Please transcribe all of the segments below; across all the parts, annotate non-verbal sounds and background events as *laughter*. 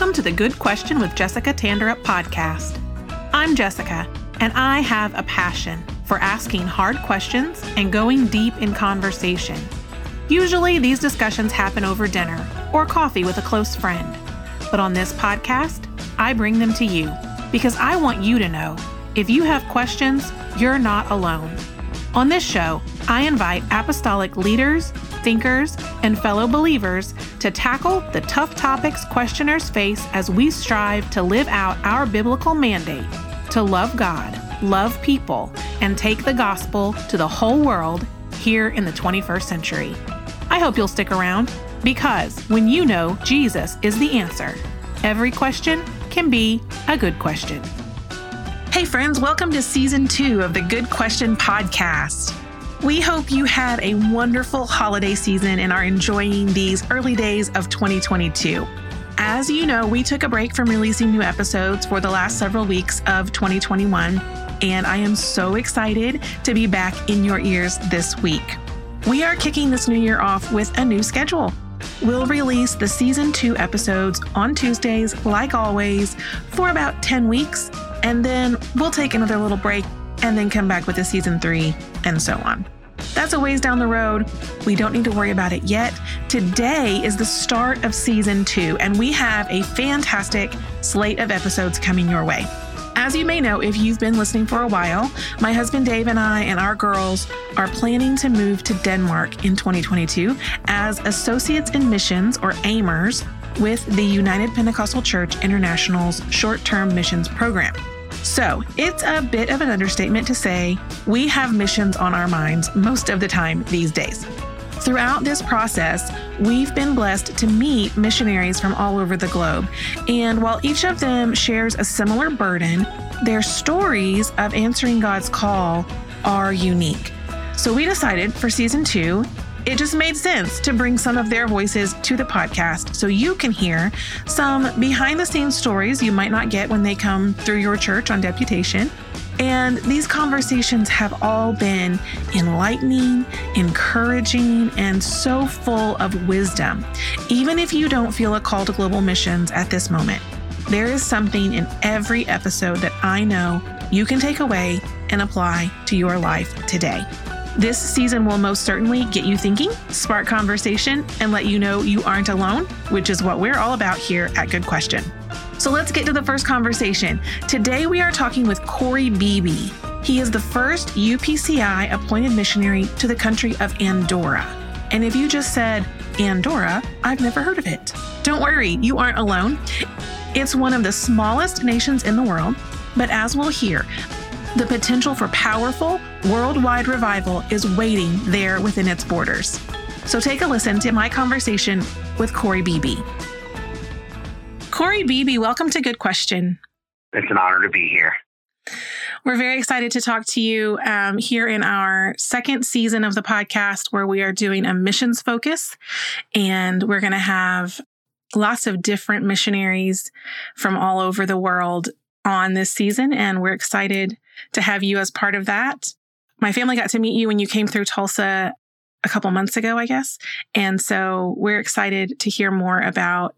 Welcome to the Good Question with Jessica Tanderup podcast. I'm Jessica, and I have a passion for asking hard questions and going deep in conversation. Usually, these discussions happen over dinner or coffee with a close friend. But on this podcast, I bring them to you because I want you to know if you have questions, you're not alone. On this show, I invite apostolic leaders, thinkers, and fellow believers to tackle the tough topics questioners face as we strive to live out our biblical mandate to love God, love people, and take the gospel to the whole world here in the 21st century. I hope you'll stick around because when you know Jesus is the answer, every question can be a good question. Hey, friends, welcome to season two of the Good Question podcast. We hope you had a wonderful holiday season and are enjoying these early days of 2022. As you know, we took a break from releasing new episodes for the last several weeks of 2021, and I am so excited to be back in your ears this week. We are kicking this new year off with a new schedule. We'll release the season two episodes on Tuesdays, like always, for about 10 weeks, and then we'll take another little break and then come back with a season three, and so on. That's a ways down the road. We don't need to worry about it yet. Today is the start of season two, and we have a fantastic slate of episodes coming your way. As you may know, if you've been listening for a while, my husband Dave and I and our girls are planning to move to Denmark in 2022 as Associates in Missions or AIMers with the United Pentecostal Church International's short term missions program. So it's a bit of an understatement to say we have missions on our minds most of the time these days. Throughout this process, we've been blessed to meet missionaries from all over the globe. And while each of them shares a similar burden, their stories of answering God's call are unique. So we decided for season two it just made sense to bring some of their voices to the podcast so you can hear some behind the scenes stories you might not get when they come through your church on deputation. And these conversations have all been enlightening, encouraging, and so full of wisdom. Even if you don't feel a call to global missions at this moment, there is something in every episode that I know you can take away and apply to your life today. This season will most certainly get you thinking, spark conversation, and let you know you aren't alone, which is what we're all about here at Good Question. So let's get to the first conversation. Today we are talking with Corey Beebe. He is the first UPCI appointed missionary to the country of Andorra. And if you just said Andorra, I've never heard of it. Don't worry, you aren't alone. It's one of the smallest nations in the world, but as we'll hear, the potential for powerful worldwide revival is waiting there within its borders. So take a listen to my conversation with Corey Beebe. Corey Beebe, welcome to Good Question. It's an honor to be here. We're very excited to talk to you um, here in our second season of the podcast, where we are doing a missions focus. And we're going to have lots of different missionaries from all over the world on this season. And we're excited to have you as part of that. My family got to meet you when you came through Tulsa a couple months ago, I guess. And so we're excited to hear more about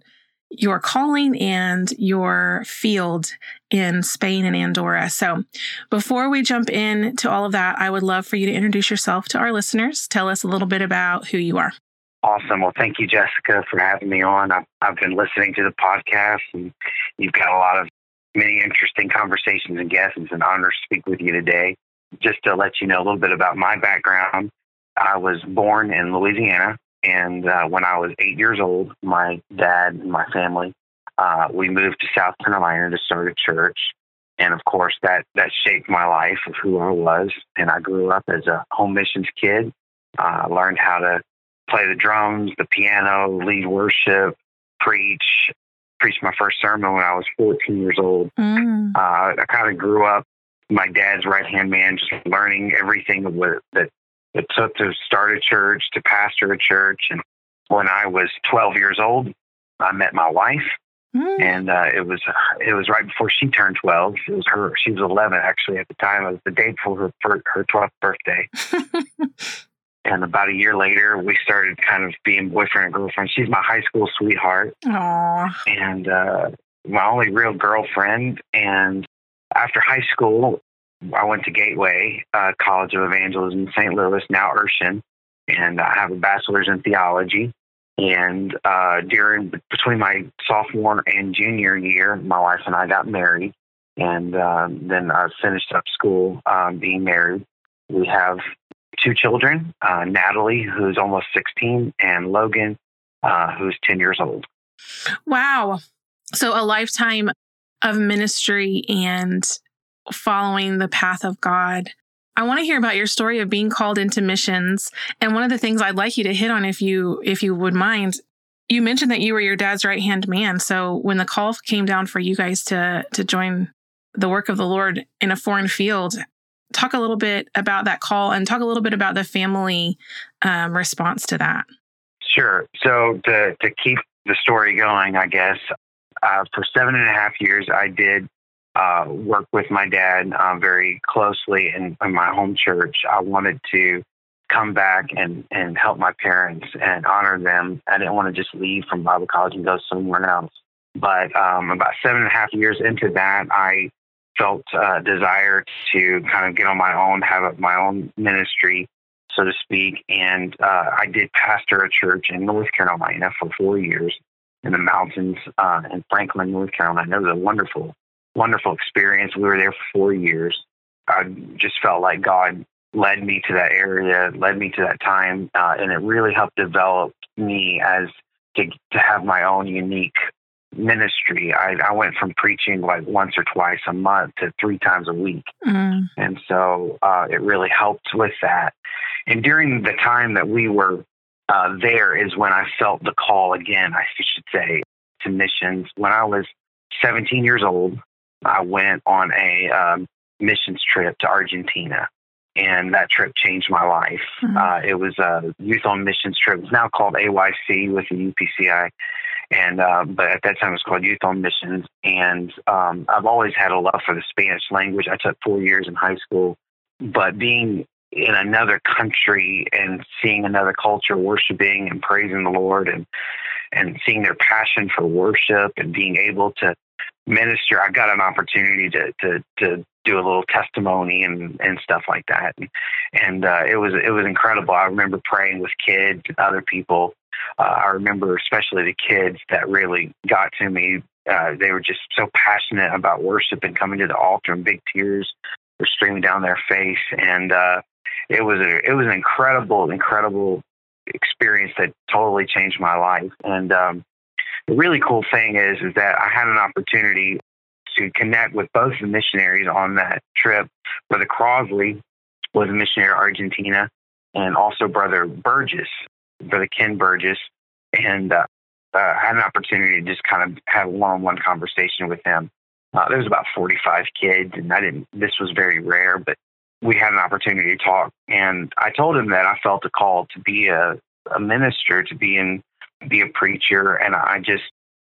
your calling and your field in Spain and Andorra. So, before we jump in to all of that, I would love for you to introduce yourself to our listeners. Tell us a little bit about who you are. Awesome. Well, thank you, Jessica, for having me on. I've, I've been listening to the podcast, and you've got a lot of many interesting conversations and guests. It's an honor to speak with you today. Just to let you know a little bit about my background, I was born in Louisiana, and uh, when I was eight years old, my dad and my family uh, we moved to South Carolina to start a church, and of course that that shaped my life of who I was. And I grew up as a home missions kid. I uh, learned how to play the drums, the piano, lead worship, preach, preached my first sermon when I was 14 years old. Mm. Uh, I kind of grew up my dad's right hand man, just learning everything that, that it took to start a church, to pastor a church. And when I was 12 years old, I met my wife. Mm. And uh, it was it was right before she turned 12. It was her. She was 11 actually at the time. It was the day before her her 12th birthday. *laughs* And about a year later, we started kind of being boyfriend and girlfriend. She's my high school sweetheart. Aww. And uh, my only real girlfriend. And after high school, I went to Gateway uh, College of Evangelism in St. Louis, now Urshan, and I have a bachelor's in theology. And uh, during between my sophomore and junior year, my wife and I got married, and uh, then I finished up school um, being married. We have two children: uh, Natalie, who's almost 16, and Logan, uh, who's 10 years old. Wow! So a lifetime of ministry and following the path of God. I want to hear about your story of being called into missions. And one of the things I'd like you to hit on if you if you would mind, you mentioned that you were your dad's right-hand man. So when the call came down for you guys to to join the work of the Lord in a foreign field, talk a little bit about that call and talk a little bit about the family um, response to that. Sure. So to to keep the story going, I guess uh, for seven and a half years, I did uh, work with my dad uh, very closely in, in, my home church. I wanted to come back and, and help my parents and honor them. I didn't want to just leave from Bible college and go somewhere else. But um, about seven and a half years into that, I felt uh, desire to kind of get on my own, have my own ministry, so to speak. And uh, I did pastor a church in North Carolina for four years in the mountains uh, in Franklin, North Carolina. It was a wonderful wonderful experience. We were there for four years. I just felt like God led me to that area, led me to that time, uh, and it really helped develop me as to to have my own unique ministry. I, I went from preaching like once or twice a month to three times a week, mm. and so uh, it really helped with that. And during the time that we were uh, there is when I felt the call again. I should say to missions when I was 17 years old. I went on a um, missions trip to Argentina, and that trip changed my life. Mm-hmm. Uh, it was a youth on missions trip. It's now called AYC with the UPCI, and uh, but at that time it was called Youth on Missions. And um, I've always had a love for the Spanish language. I took four years in high school, but being in another country and seeing another culture worshiping and praising the Lord and and seeing their passion for worship and being able to minister, I got an opportunity to to to do a little testimony and and stuff like that, and, and uh, it was it was incredible. I remember praying with kids and other people. Uh, I remember especially the kids that really got to me. Uh, they were just so passionate about worship and coming to the altar, and big tears were streaming down their face, and uh, it was a it was an incredible incredible experience that totally changed my life. And um, the really cool thing is is that I had an opportunity to connect with both the missionaries on that trip. Brother Crosley was a missionary to Argentina, and also Brother Burgess, Brother Ken Burgess, and uh, uh, had an opportunity to just kind of have a one-on-one conversation with him. Uh, there was about 45 kids, and I didn't. This was very rare, but we had an opportunity to talk, and I told him that I felt a call to be a, a minister, to be in be a preacher, and I just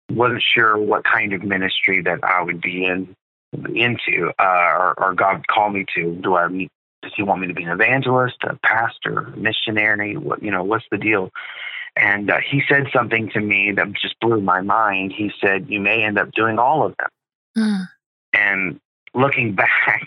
wasn't sure what kind of ministry that I would be in into, uh, or, or God call me to. Do I meet? Does He want me to be an evangelist, a pastor, a missionary? What you know? What's the deal? And uh, he said something to me that just blew my mind. He said, "You may end up doing all of them." Mm. And looking *laughs* back,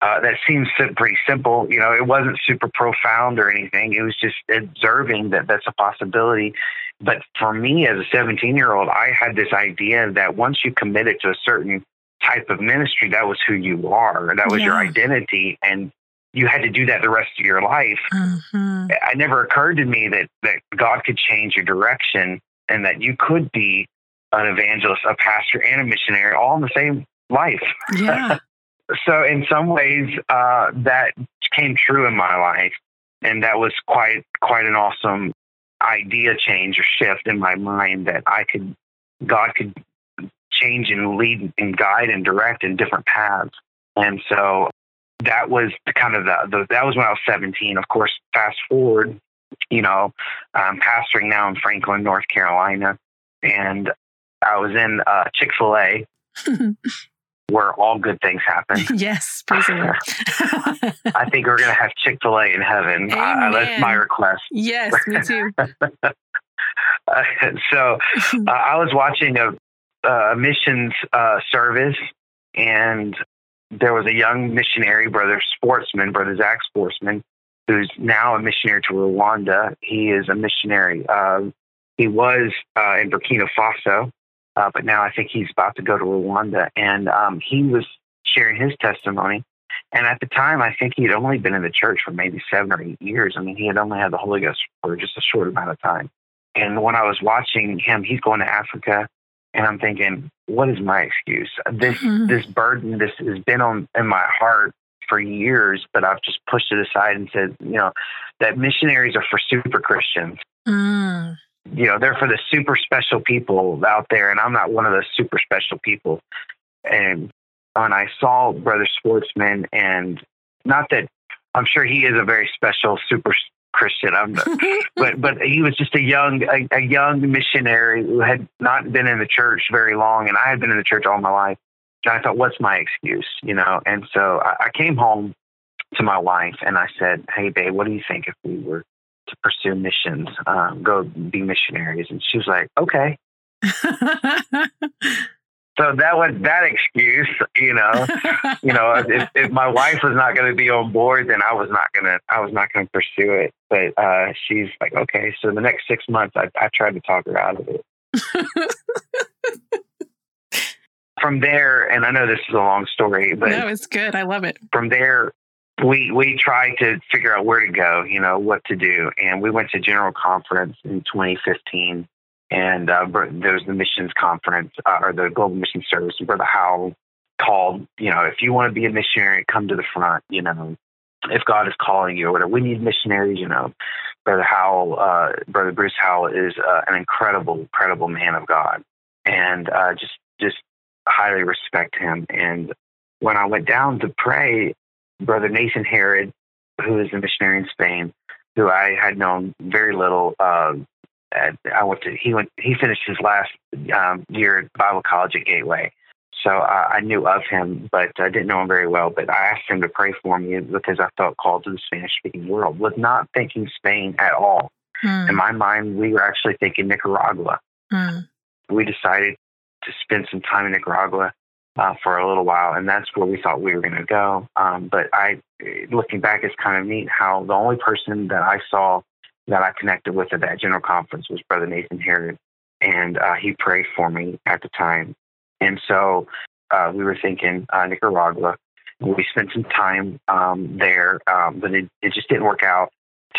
uh, that seems pretty simple. You know, it wasn't super profound or anything. It was just observing that that's a possibility. But for me, as a 17 year old, I had this idea that once you committed to a certain type of ministry, that was who you are, that was yeah. your identity, and you had to do that the rest of your life. Mm-hmm. It never occurred to me that that God could change your direction and that you could be an evangelist, a pastor, and a missionary all in the same life. Yeah. *laughs* so in some ways, uh, that came true in my life, and that was quite quite an awesome idea change or shift in my mind that I could God could change and lead and guide and direct in different paths. And so that was the kind of the, the that was when I was 17. Of course, fast forward, you know, I'm pastoring now in Franklin, North Carolina, and I was in uh, Chick Fil A *laughs* where all good things happen. *laughs* yes, praise. *laughs* I think we're going to have Chick fil A in heaven. Uh, that's my request. Yes, me too. uh, so uh, I was watching a, a missions uh, service, and there was a young missionary, Brother Sportsman, Brother Zach Sportsman, who's now a missionary to Rwanda. He is a missionary. Uh, he was uh, in Burkina Faso, uh, but now I think he's about to go to Rwanda. And um, he was sharing his testimony. And at the time, I think he had only been in the church for maybe seven or eight years. I mean, he had only had the Holy Ghost for just a short amount of time. And when I was watching him, he's going to Africa, and I'm thinking, what is my excuse? This mm-hmm. this burden, this has been on in my heart for years, but I've just pushed it aside and said, you know, that missionaries are for super Christians. Mm you know, they're for the super special people out there, and I'm not one of those super special people. And when I saw Brother Sportsman, and not that I'm sure he is a very special super Christian, I'm, *laughs* but but he was just a young a, a young missionary who had not been in the church very long, and I had been in the church all my life. And I thought, what's my excuse, you know? And so I, I came home to my wife and I said, "Hey, babe, what do you think if we were to pursue missions, um, go be missionaries. And she was like, okay. *laughs* so that was that excuse, you know, *laughs* you know, if, if my wife was not going to be on board, then I was not going to, I was not going to pursue it. But uh, she's like, okay. So the next six months, I, I tried to talk her out of it. *laughs* from there, and I know this is a long story, but no, it's good. I love it. From there, we we tried to figure out where to go, you know, what to do, and we went to General Conference in 2015, and uh, there was the missions conference uh, or the Global Mission Service, Brother Howell called, you know, if you want to be a missionary, come to the front, you know, if God is calling you or whatever. We need missionaries, you know. Brother Howell, uh, Brother Bruce Howell is uh, an incredible, incredible man of God, and uh, just just highly respect him. And when I went down to pray, Brother Nathan Herod, who is a missionary in Spain, who I had known very little. Uh, at, I went to he went he finished his last um, year at Bible College at Gateway, so uh, I knew of him, but I didn't know him very well. But I asked him to pray for me because I felt called to the Spanish speaking world. Was not thinking Spain at all. Mm. In my mind, we were actually thinking Nicaragua. Mm. We decided to spend some time in Nicaragua uh, for a little while, and that's where we thought we were going to go. Um, but I, looking back, it's kind of neat how the only person that I saw that I connected with at that general conference was Brother Nathan Herod, and uh, he prayed for me at the time. And so uh, we were thinking uh, Nicaragua. We spent some time um, there, um, but it, it just didn't work out,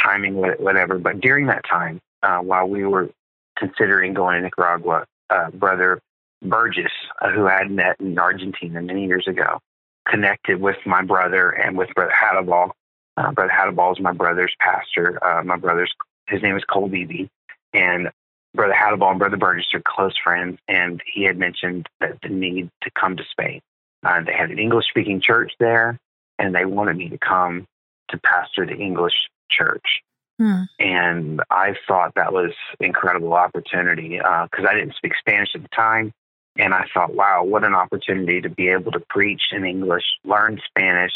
timing, whatever. But during that time, uh, while we were considering going to Nicaragua, uh, Brother Burgess, uh, who I had met in Argentina many years ago, connected with my brother and with Brother Hadabal. Uh, brother Hadabal is my brother's pastor. Uh, my brother's his name is Cole Beebe, and Brother Hadabal and Brother Burgess are close friends. And he had mentioned that the need to come to Spain. Uh, they had an English speaking church there, and they wanted me to come to pastor the English church. Hmm. And I thought that was incredible opportunity because uh, I didn't speak Spanish at the time. And I thought, wow, what an opportunity to be able to preach in English, learn Spanish,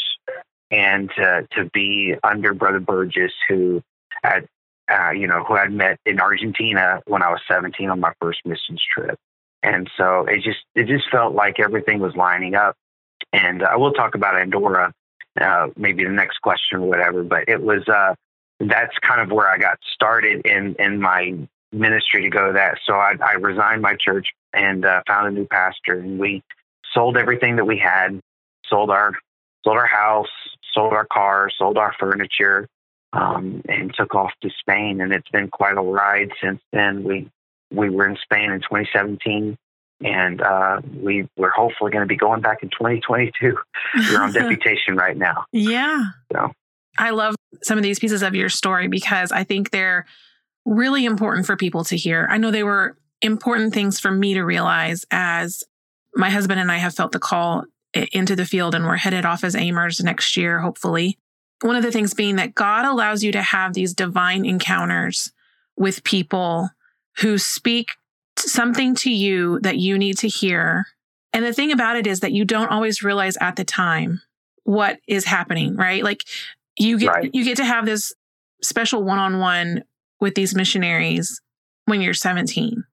and to, to be under Brother Burgess, who had, uh, you know, who I'd met in Argentina when I was 17 on my first missions trip. And so it just, it just felt like everything was lining up. And I will talk about Andorra, uh, maybe the next question or whatever, but it was, uh, that's kind of where I got started in, in my ministry to go to that. So I, I resigned my church and uh, found a new pastor, and we sold everything that we had, sold our sold our house, sold our car, sold our furniture, um, and took off to Spain. And it's been quite a ride since then. We we were in Spain in 2017, and uh, we we're hopefully going to be going back in 2022. *laughs* we're on deputation right now. Yeah. So I love some of these pieces of your story because I think they're really important for people to hear. I know they were important things for me to realize as my husband and I have felt the call into the field and we're headed off as aimers next year, hopefully. One of the things being that God allows you to have these divine encounters with people who speak something to you that you need to hear And the thing about it is that you don't always realize at the time what is happening, right? Like you get Right. you get to have this special one-on-one with these missionaries when you're 17.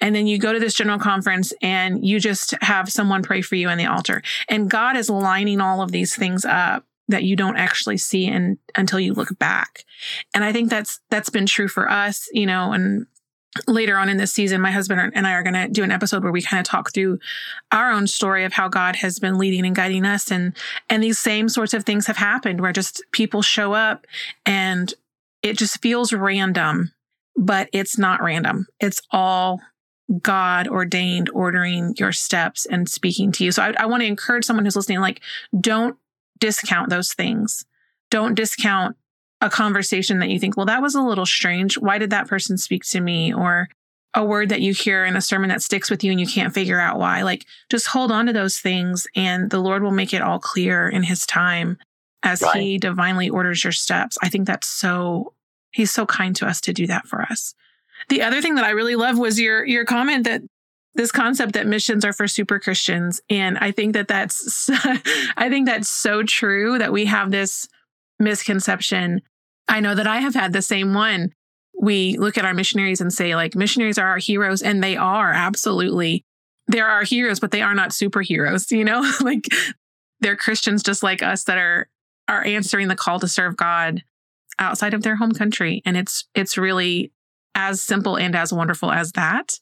And then you go to this general conference and you just have someone pray for you in the altar. And God is lining all of these things up that you don't actually see in, until you look back. And I think that's that's been true for us, you know, and later on in this season my husband and I are going to do an episode where we kind of talk through our own story of how God has been leading and guiding us and and these same sorts of things have happened where just people show up and it just feels random, but it's not random. It's all God ordained ordering your steps and speaking to you. So I, I want to encourage someone who's listening, like, don't discount those things. Don't discount a conversation that you think, well, that was a little strange. Why did that person speak to me? Or a word that you hear in a sermon that sticks with you and you can't figure out why. Like, just hold on to those things and the Lord will make it all clear in his time as Right. he divinely orders your steps. I think that's so, he's so kind to us to do that for us. The other thing that I really love was your your comment that this concept that missions are for super Christians, and I think that that's *laughs* I think that's so true that we have this misconception. I know that I have had the same one. We look at our missionaries and say like missionaries are our heroes, and they are absolutely they're our heroes, but they are not superheroes. You know, *laughs* like they're Christians just like us that are are answering the call to serve God outside of their home country, and it's it's really as simple and as wonderful as that.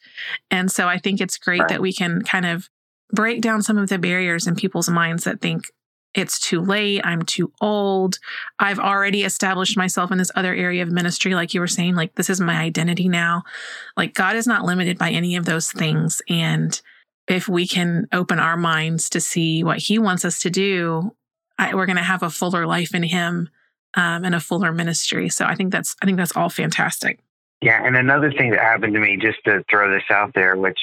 And so I think it's great Right. that we can kind of break down some of the barriers in people's minds that think it's too late, I'm too old, I've already established myself in this other area of ministry like you were saying like this is my identity now. Like God is not limited by any of those things and if we can open our minds to see what he wants us to do, I, we're going to have a fuller life in him um, and a fuller ministry. So I think that's I think that's all fantastic. Yeah, and another thing that happened to me, just to throw this out there, which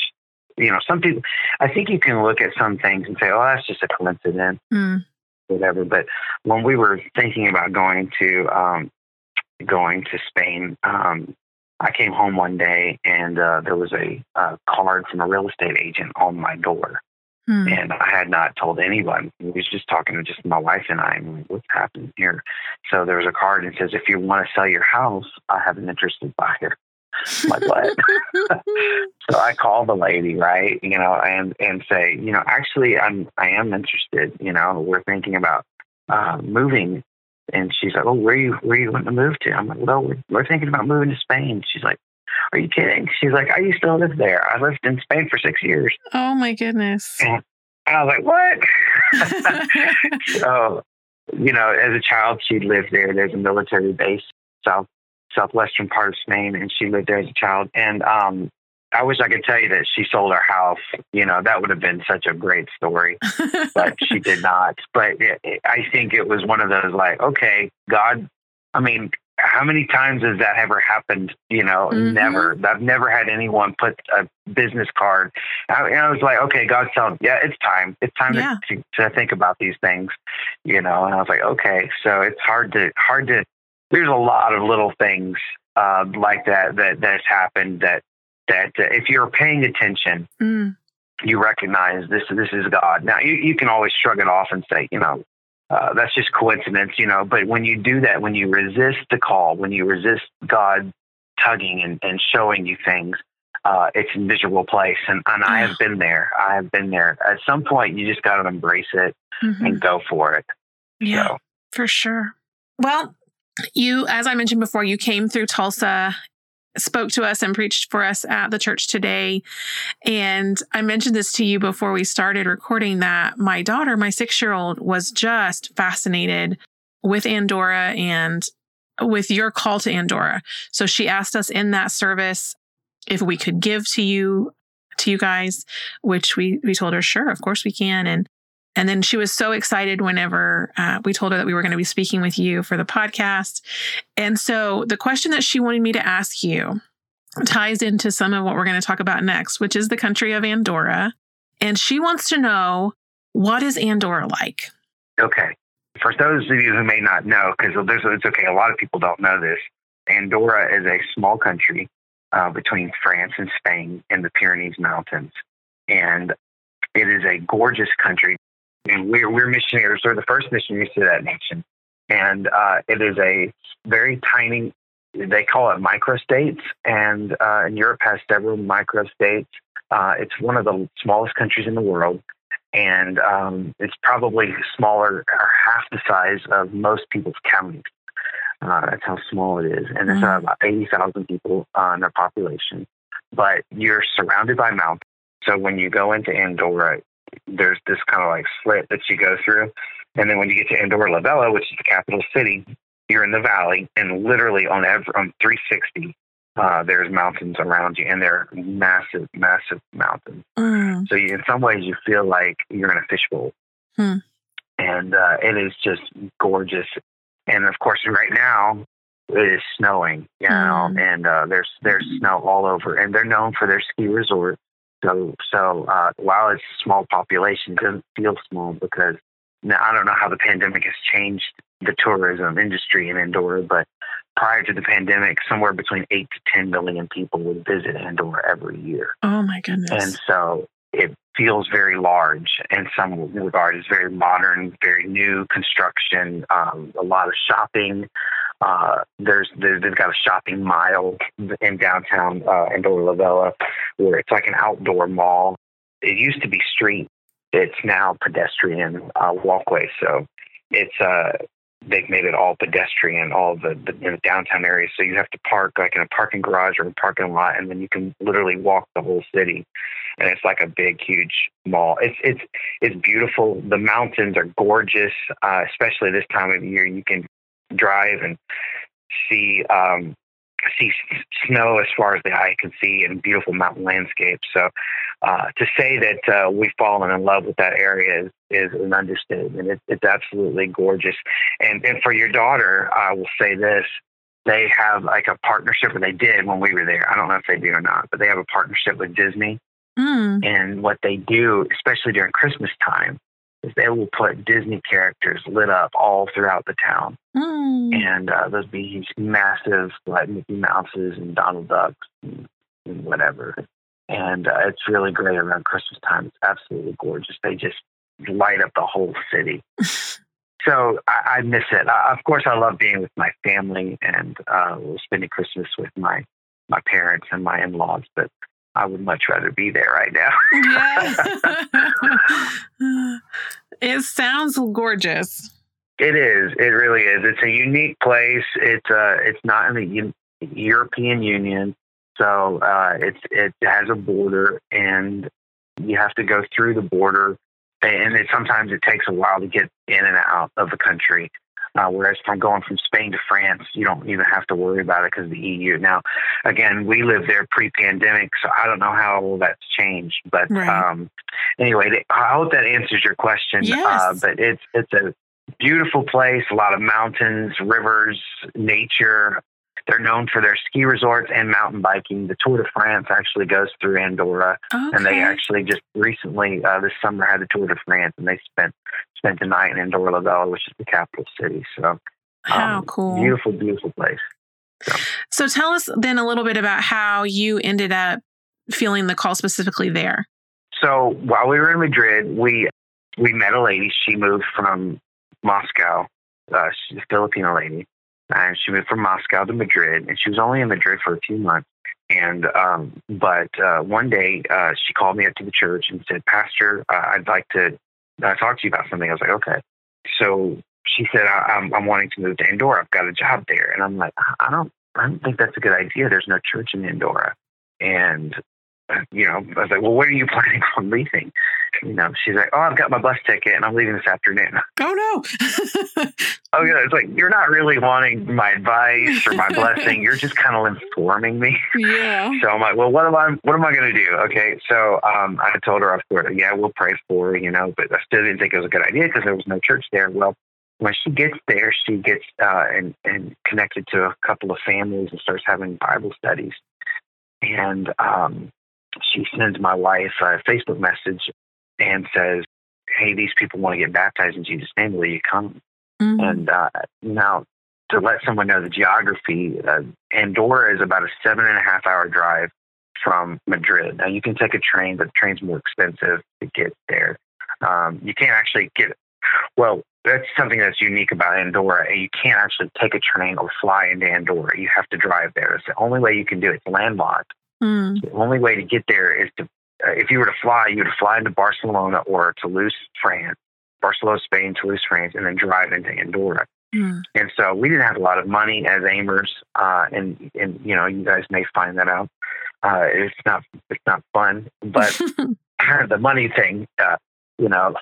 you know, some people, I think you can look at some things and say, "Oh, that's just a coincidence," Mm. whatever. But when we were thinking about going to um, going to Spain, um, I came home one day and uh, there was a, uh card from a real estate agent on my door, Hmm. and I had not told anyone. We was just talking to just my wife and I. And like, what's happening here? So there was a card and it says, if you want to sell your house, I have an interested buyer. I'm like what? *laughs* *laughs* so I call the lady, right? You know, and and say, you know, actually, I'm I am interested. You know, we're thinking about uh, moving. And she's like, oh, where you where you want to move to? I'm like, well, we're, we're thinking about moving to Spain. She's like, are you kidding? She's like, I used to live there. I lived in Spain for six years. oh my goodness. And I was like, what? *laughs* *laughs* so, you know, as a child, she lived there. There's a military base south southwestern part of Spain, and she lived there as a child. And um, I wish I could tell you that she sold her house. You know, that would have been such a great story, but she *laughs* did not. But it, it- I think it was one of those like, okay, God. I mean, how many times has that ever happened? You know, Mhm. never. I've never had anyone put a business card. I, and I was like, okay, God's telling, yeah, it's time. It's time Yeah. to, to to think about these things. You know, and I was like, okay, so it's hard to hard to. There's a lot of little things uh, like that that that's happened that that uh, if you're paying attention, Mm. you recognize this this is God. Now you, you can always shrug it off and say, you know, uh, that's just coincidence, you know. But when you do that, when you resist the call, when you resist God tugging and, and showing you things, uh, it's a miserable place. And and I have been there. I have been there. At some point, you just got to embrace it Mhm. and go for it. Yeah, So for sure. Well, you, as I mentioned before, you came through Tulsa, spoke to us, and preached for us at the church today. And I mentioned this to you before we started recording that my daughter, my six year old, was just fascinated with Andorra and with your call to Andorra. So she asked us in that service if we could give to you to you guys, which we we told her sure, of course we can. And and then she was so excited whenever uh, we told her that we were going to be speaking with you for the podcast. And so the question that she wanted me to ask you ties into some of what we're going to talk about next, which is the country of Andorra. And she wants to know what is Andorra like? Okay. For those of you who may not know, because it's okay, a lot of people don't know this. Andorra is a small country uh, between France and Spain in the Pyrenees Mountains, and It is a gorgeous country. And we're, we're missionaries. We're the first missionaries to that nation. And uh, it is a very tiny, they call it microstates. And, uh, and Europe has several microstates. Uh, it's one of the smallest countries in the world. And um, it's probably smaller or half the size of most people's counties. Uh, that's how small it is. And it's uh, about 80,000 people uh, in their population. But you're surrounded by mountains. So when you go into Andorra, there's this kind of like slit that you go through. And then when you get to Andorra La Vella, which is the capital city, you're in the valley, and literally on every on 360, uh, there's mountains around you, and they're massive, massive mountains. Mm. So you, in some ways, you feel like you're in a fishbowl, hmm. and uh, it is just gorgeous. And of course, right now it is snowing, you know, mm. and uh, there's there's snow all over, and they're known for their ski resort. So so uh, while it's a small population, it doesn't feel small because now I don't know how the pandemic has changed the tourism industry in Andorra, but prior to the pandemic, somewhere between eight to ten million people would visit Andorra every year. Oh my goodness! And so it feels very large in some regard. It's very modern, very new construction, um, a lot of shopping. Uh, there's, they've got a shopping mile in downtown uh, Andorra La Vella where it's like an outdoor mall. It used to be street. It's now pedestrian uh, walkway. So it's uh, they've made it all pedestrian, all the, the the downtown area. So you have to park like in a parking garage or a parking lot, and then you can literally walk the whole city. And it's like a big, huge mall. It's it's it's beautiful. The mountains are gorgeous, uh, especially this time of year. You can drive and see um, see snow as far as the eye can see and beautiful mountain landscapes. So uh, to say that uh, we've fallen in love with that area is, is an understatement. It, it's absolutely gorgeous. And, and for your daughter, I will say this. They have like a partnership, or they did when we were there. I don't know if they do or not, but they have a partnership with Disney. Mm. And what they do, especially during Christmas time, is they will put Disney characters lit up all throughout the town. Mm. And uh, those be these massive, like Mickey Mouses and Donald Ducks and, and whatever. And uh, it's really great around Christmas time. It's absolutely gorgeous. They just light up the whole city. *laughs* so I, I, miss it. Uh, of course, I love being with my family and uh, spending Christmas with my my parents and my in laws. But I would much rather be there right now. yeah. *laughs* it sounds gorgeous. It is. It really is. It's a unique place. It's uh, it's not in the U- European Union, so uh, it's it has a border, and you have to go through the border, and it, sometimes it takes a while to get in and out of the country. Uh, whereas from going from Spain to France, you don't even have to worry about it because of the EU. Now, again, we lived there pre-pandemic, so I don't know how that's changed. But right. um, anyway, I hope that answers your question. Yes. Uh, but it's it's a beautiful place, a lot of mountains, rivers, nature. They're known for their ski resorts and mountain biking. The Tour de France actually goes through Andorra, okay. and they actually just recently uh, this summer had the Tour de France, and they spent spent the night in Andorra La Vella, which is the capital city. So, how um, cool! Beautiful, beautiful place. So. so, tell us then a little bit about how you ended up feeling the call specifically there. So, while we were in Madrid, we we met a lady. She moved from Moscow. Uh, she's a Filipino lady, and she moved from Moscow to Madrid, and she was only in Madrid for a few months. And um, but uh, one day uh, she called me up to the church and said, "Pastor, uh, I'd like to uh, talk to you about something." I was like, "Okay." So she said, I, am I'm, I'm wanting to move to Andorra. I've got a job there," and I'm like, "I don't I don't think that's a good idea. There's no church in Andorra." And you know, I was like, well, when are you *laughs* planning on leaving? You know, she's like, oh, I've got my bus ticket and I'm leaving this afternoon. *laughs* Oh, no. oh, yeah. It's like, you're not really wanting my advice or my blessing. You're just kind of informing me. *laughs* Yeah. So I'm like, well, what am I, what am I going to do? Okay. So um, I told her, I thought, yeah, we'll pray for her, you know, but I still didn't think it was a good idea because there was no church there. Well, when she gets there, she gets uh, and, and connected to a couple of families and starts having Bible studies. And um, she sends my wife a Facebook message and says, "Hey, these people want to get baptized in Jesus' name. Will you come?" Mm-hmm. And uh, now, to let someone know the geography, uh, Andorra is about a seven and a half hour drive from Madrid. Now you can take a train, but the train's more expensive to get there. Um, you can't actually get well. That's something that's unique about Andorra. You can't actually take a train or fly into Andorra. You have to drive there. It's the only way you can do it. It's landlocked. Mm. The only way to get there is to, uh, if you were to fly, you would fly into Barcelona or Toulouse, France, Barcelona, Spain, Toulouse, France, and then drive into Andorra. Mm. And so we didn't have a lot of money as aimers, uh, and and you know you guys may find that out. Uh, it's not it's not fun, but *laughs* *laughs* the money thing, uh, you know.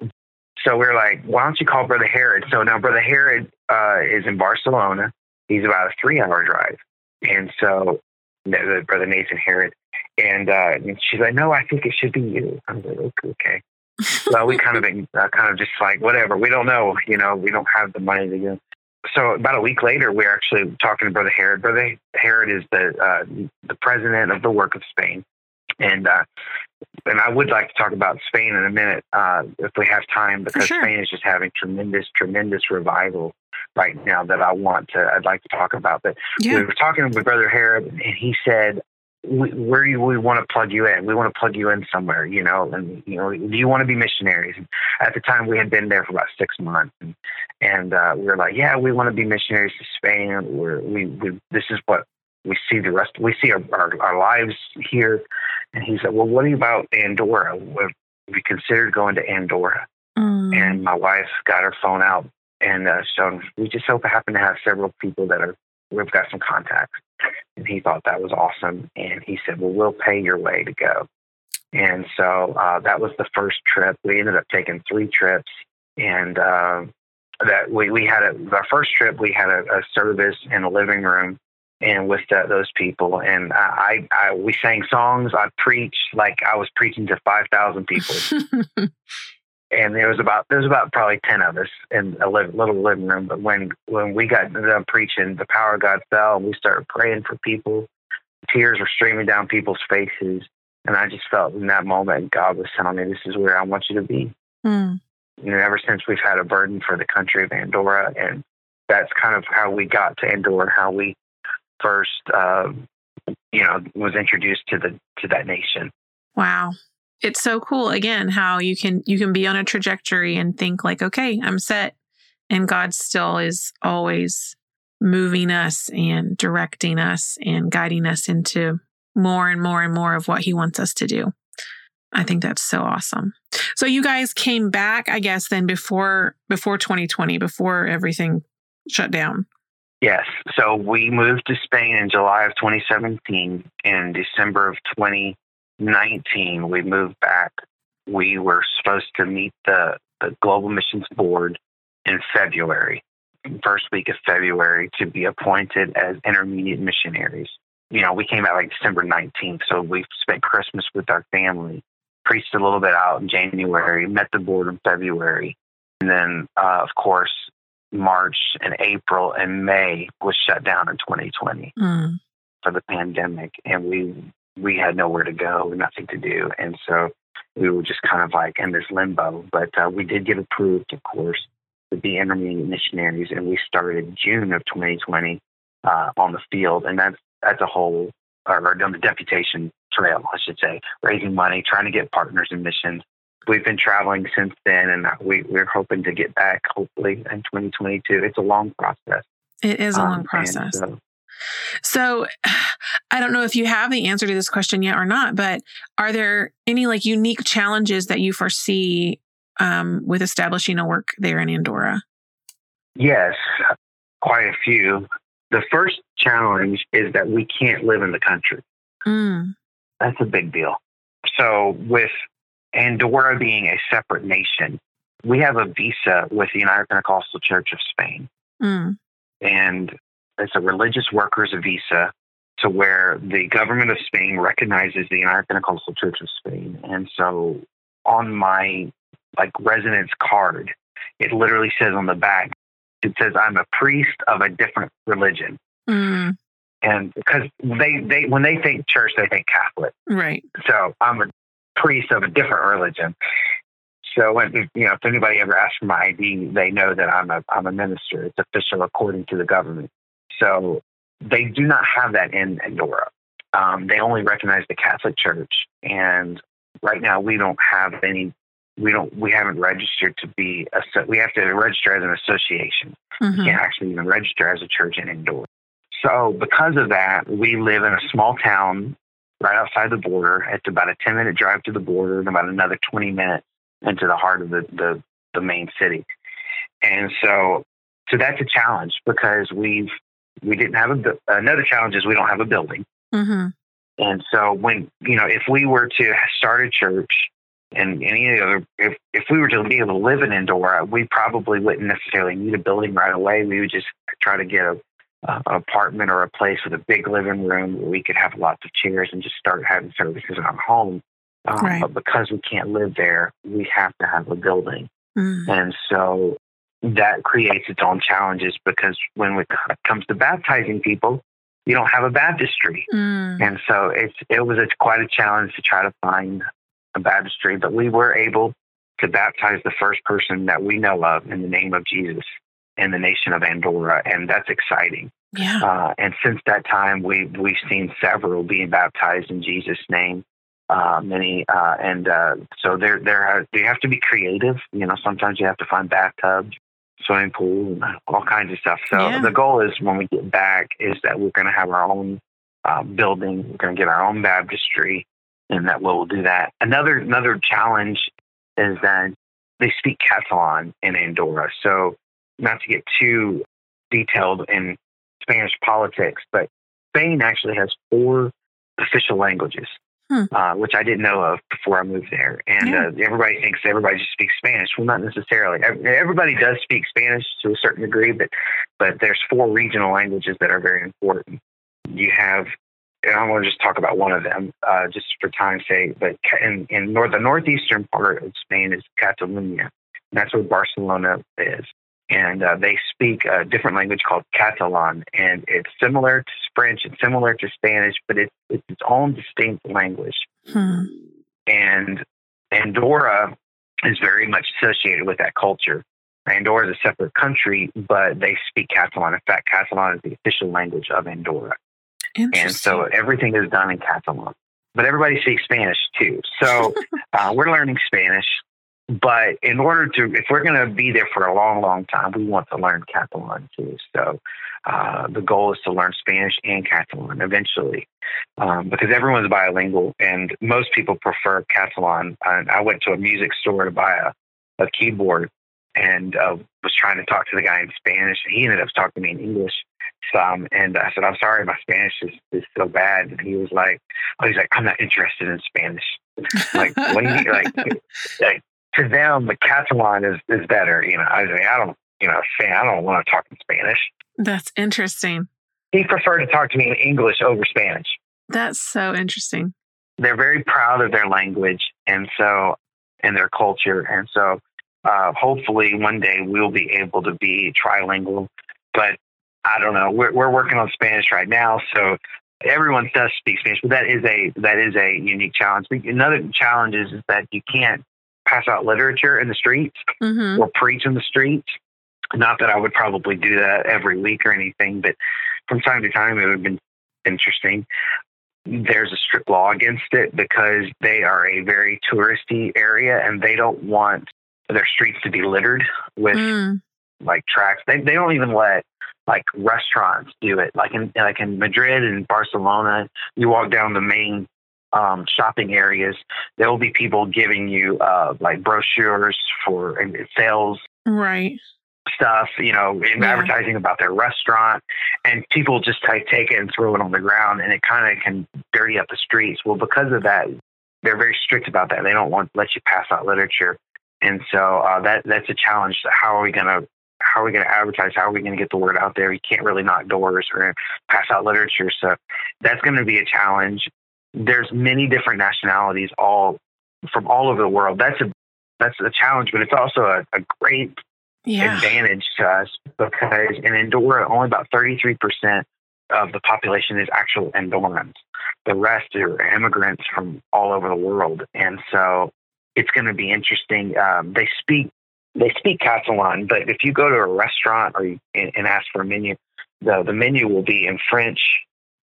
So we're like, why don't you call Brother Herod? So now Brother Herod uh, is in Barcelona. He's about a three-hour drive, and so The brother Nathan Herod, and, uh, and she's like, no, I think it should be you. I'm like, okay. okay. *laughs* well, we kind of uh, kind of just like whatever. We don't know, you know. We don't have the money to go so about a week later, we're actually talking to Brother Herod. Brother Herod is the uh, the president of the Work of Spain, and uh, and I would like to talk about Spain in a minute uh, if we have time, because sure. Spain is just having tremendous, tremendous revival right now that I want to. I'd like to talk about. But yeah. we were talking with Brother Herod, and he said, we, where do we want to plug you in? We want to plug you in somewhere, you know, and, you know, do you want to be missionaries? And at the time we had been there for about six months and, and, uh, we were like, yeah, we want to be missionaries to Spain. We're, we, we, this is what we see the rest, we see our, our, our lives here. And he said, well, what about Andorra? Have we considered going to Andorra? Mm. And my wife got her phone out and, uh, so we just so happen to have several people that are, we've got some contacts and he thought that was awesome. And he said, Well, we'll pay your way to go. And so uh, that was the first trip. We ended up taking three trips. And uh, that we, we had a, our first trip, we had a, a service in a living room and with the, those people. And I, I, we sang songs. I preached like I was preaching to 5,000 people. *laughs* and there was about there was about probably ten of us in a little living room. But when when we got done preaching, the power of God fell, and we started praying for people. Tears were streaming down people's faces, and I just felt in that moment God was telling me, "This is where I want you to be." Mm. You know, ever since we've had a burden for the country of Andorra, and that's kind of how we got to Andorra, how we first, uh, you know, was introduced to the to that nation. Wow it's so cool again how you can you can be on a trajectory and think like okay i'm set and god still is always moving us and directing us and guiding us into more and more and more of what he wants us to do. I think that's so awesome. So you guys came back i guess then before before 2020 before everything shut down. Yes. So we moved to spain in july of 2017 in december of 20 19, we moved back. We were supposed to meet the, the Global Missions Board in February, first week of February, to be appointed as intermediate missionaries. You know, we came out like December 19th, so we spent Christmas with our family, preached a little bit out in January, met the board in February. And then, uh, of course, March and April and May was shut down in 2020 mm. for the pandemic. And we we had nowhere to go, nothing to do. And so we were just kind of like in this limbo. But uh, we did get approved, of course, to be intermediate missionaries, and we started June of 2020 uh, on the field. And that's, that's a whole, or, on the deputation trail, I should say, raising money, trying to get partners in missions. We've been traveling since then, and we, we're hoping to get back hopefully in 2022. It's a long process. It is a long um, process. So, so *sighs* I don't know if you have the answer to this question yet or not, but are there any like unique challenges that you foresee um, with establishing a work there in Andorra? Yes, quite a few. The first challenge is that we can't live in the country. Mm. That's a big deal. So, with Andorra being a separate nation, we have a visa with the United Pentecostal Church of Spain. Mm. And it's a religious workers visa to where the government of Spain recognizes the United Pentecostal Church of Spain. And so on my like residence card, it literally says on the back, it says I'm a priest of a different religion. Mm. And because they, they when they think church, they think Catholic. Right. So I'm a priest of a different religion. So when you know if anybody ever asks for my ID, they know that I'm a I'm a minister. It's official according to the government. So they do not have that in Andorra. um, they only recognize the Catholic Church, and right now we don't have any. We don't. We haven't registered to be. A, we have to register as an association. Mm-hmm. We can't actually even register as a church in Andorra. So because of that, we live in a small town right outside the border. It's about a 10 minute drive to the border and about another 20 minutes into the heart of the, the, the main city. And so, so that's a challenge because we've, we didn't have a, another challenge is we don't have a building. Mm-hmm. And so when, you know, if we were to start a church and any other, if, if we were to be able to live in Andorra, we probably wouldn't necessarily need a building right away. We would just try to get a, uh, an apartment or a place with a big living room where we could have lots of chairs and just start having services in our home. Um, right. But because we can't live there, we have to have a building. Mm. And so that creates its own challenges because when it comes to baptizing people, you don't have a baptistry. Mm. And so it's it was a, quite a challenge to try to find a baptistry, but we were able to baptize the first person that we know of in the name of Jesus in the nation of Andorra, and that's exciting. Yeah. Uh, and since that time, we we've seen several being baptized in Jesus' name. Uh, many, uh, and uh, so there there you have to be creative. You know, sometimes you have to find bathtubs, swimming pool, and all kinds of stuff. So yeah. the goal is when we get back is that we're going to have our own uh, building. We're going to get our own baptistry, and that we'll do that. Another another challenge is that they speak Catalan in Andorra. So not to get too detailed in Spanish politics, but Spain actually has four official languages, hmm. uh, which I didn't know of before I moved there. And yeah. uh, everybody thinks everybody just speaks Spanish. Well, not necessarily. Everybody does speak Spanish to a certain degree, but but there's four regional languages that are very important. You have and I want to just talk about one of them, uh, just for time's sake. But in, in north, the northeastern part of Spain is Catalonia. and That's where Barcelona is and uh, they speak a different language called Catalan, and it's similar to French, it's similar to Spanish, but it's, it's its own distinct language. Hmm. And Andorra is very much associated with that culture. Andorra is a separate country, but they speak Catalan. In fact, Catalan is the official language of Andorra. And so everything is done in Catalan. But everybody speaks Spanish too. So *laughs* uh, we're learning Spanish. But in order to, if we're going to be there for a long, long time, we want to learn Catalan too. So uh, the goal is to learn Spanish and Catalan eventually, um, because everyone's bilingual and most people prefer Catalan. And I went to a music store to buy a, a keyboard and uh, was trying to talk to the guy in Spanish. He ended up talking to me in English some, and I said, "I'm sorry, my Spanish is, is so bad." And he was like, "Oh, he's like, I'm not interested in Spanish." like, what do you like? like to them, the Catalan is, is better. You know, I mean, I don't, you know, say I don't want to talk in Spanish. That's interesting. He preferred to talk to me in English over Spanish. That's so interesting. They're very proud of their language and so, and their culture. And so, uh, hopefully one day we'll be able to be trilingual, but I don't know. We're, we're working on Spanish right now. So everyone does speak Spanish, but that is a, that is a unique challenge. Another challenge is, is that you can't pass out literature in the streets mm-hmm. or preach in the streets. Not that I would probably do that every week or anything, but from time to time it would have been interesting. There's a strict law against it because they are a very touristy area and they don't want their streets to be littered with mm. like tracts. They they don't even let like restaurants do it. Like in like in Madrid and Barcelona, you walk down the main um, shopping areas, there will be people giving you uh, like brochures for sales, right? Stuff, you know, in yeah. advertising about their restaurant, and people just take take it and throw it on the ground, and it kind of can dirty up the streets. Well, because of that, they're very strict about that. They don't want let you pass out literature, and so uh, that that's a challenge. How are we to how are we going to advertise? How are we going to get the word out there? You can't really knock doors or pass out literature. So that's going to be a challenge there's many different nationalities all from all over the world. That's a that's a challenge, but it's also a, a great yeah. advantage to us because in Andorra, only about 33% of the population is actual Andorrans. The rest are immigrants from all over the world, and so it's going to be interesting. Um, they speak they speak Catalan, but if you go to a restaurant or you, and, and ask for a menu, the the menu will be in French,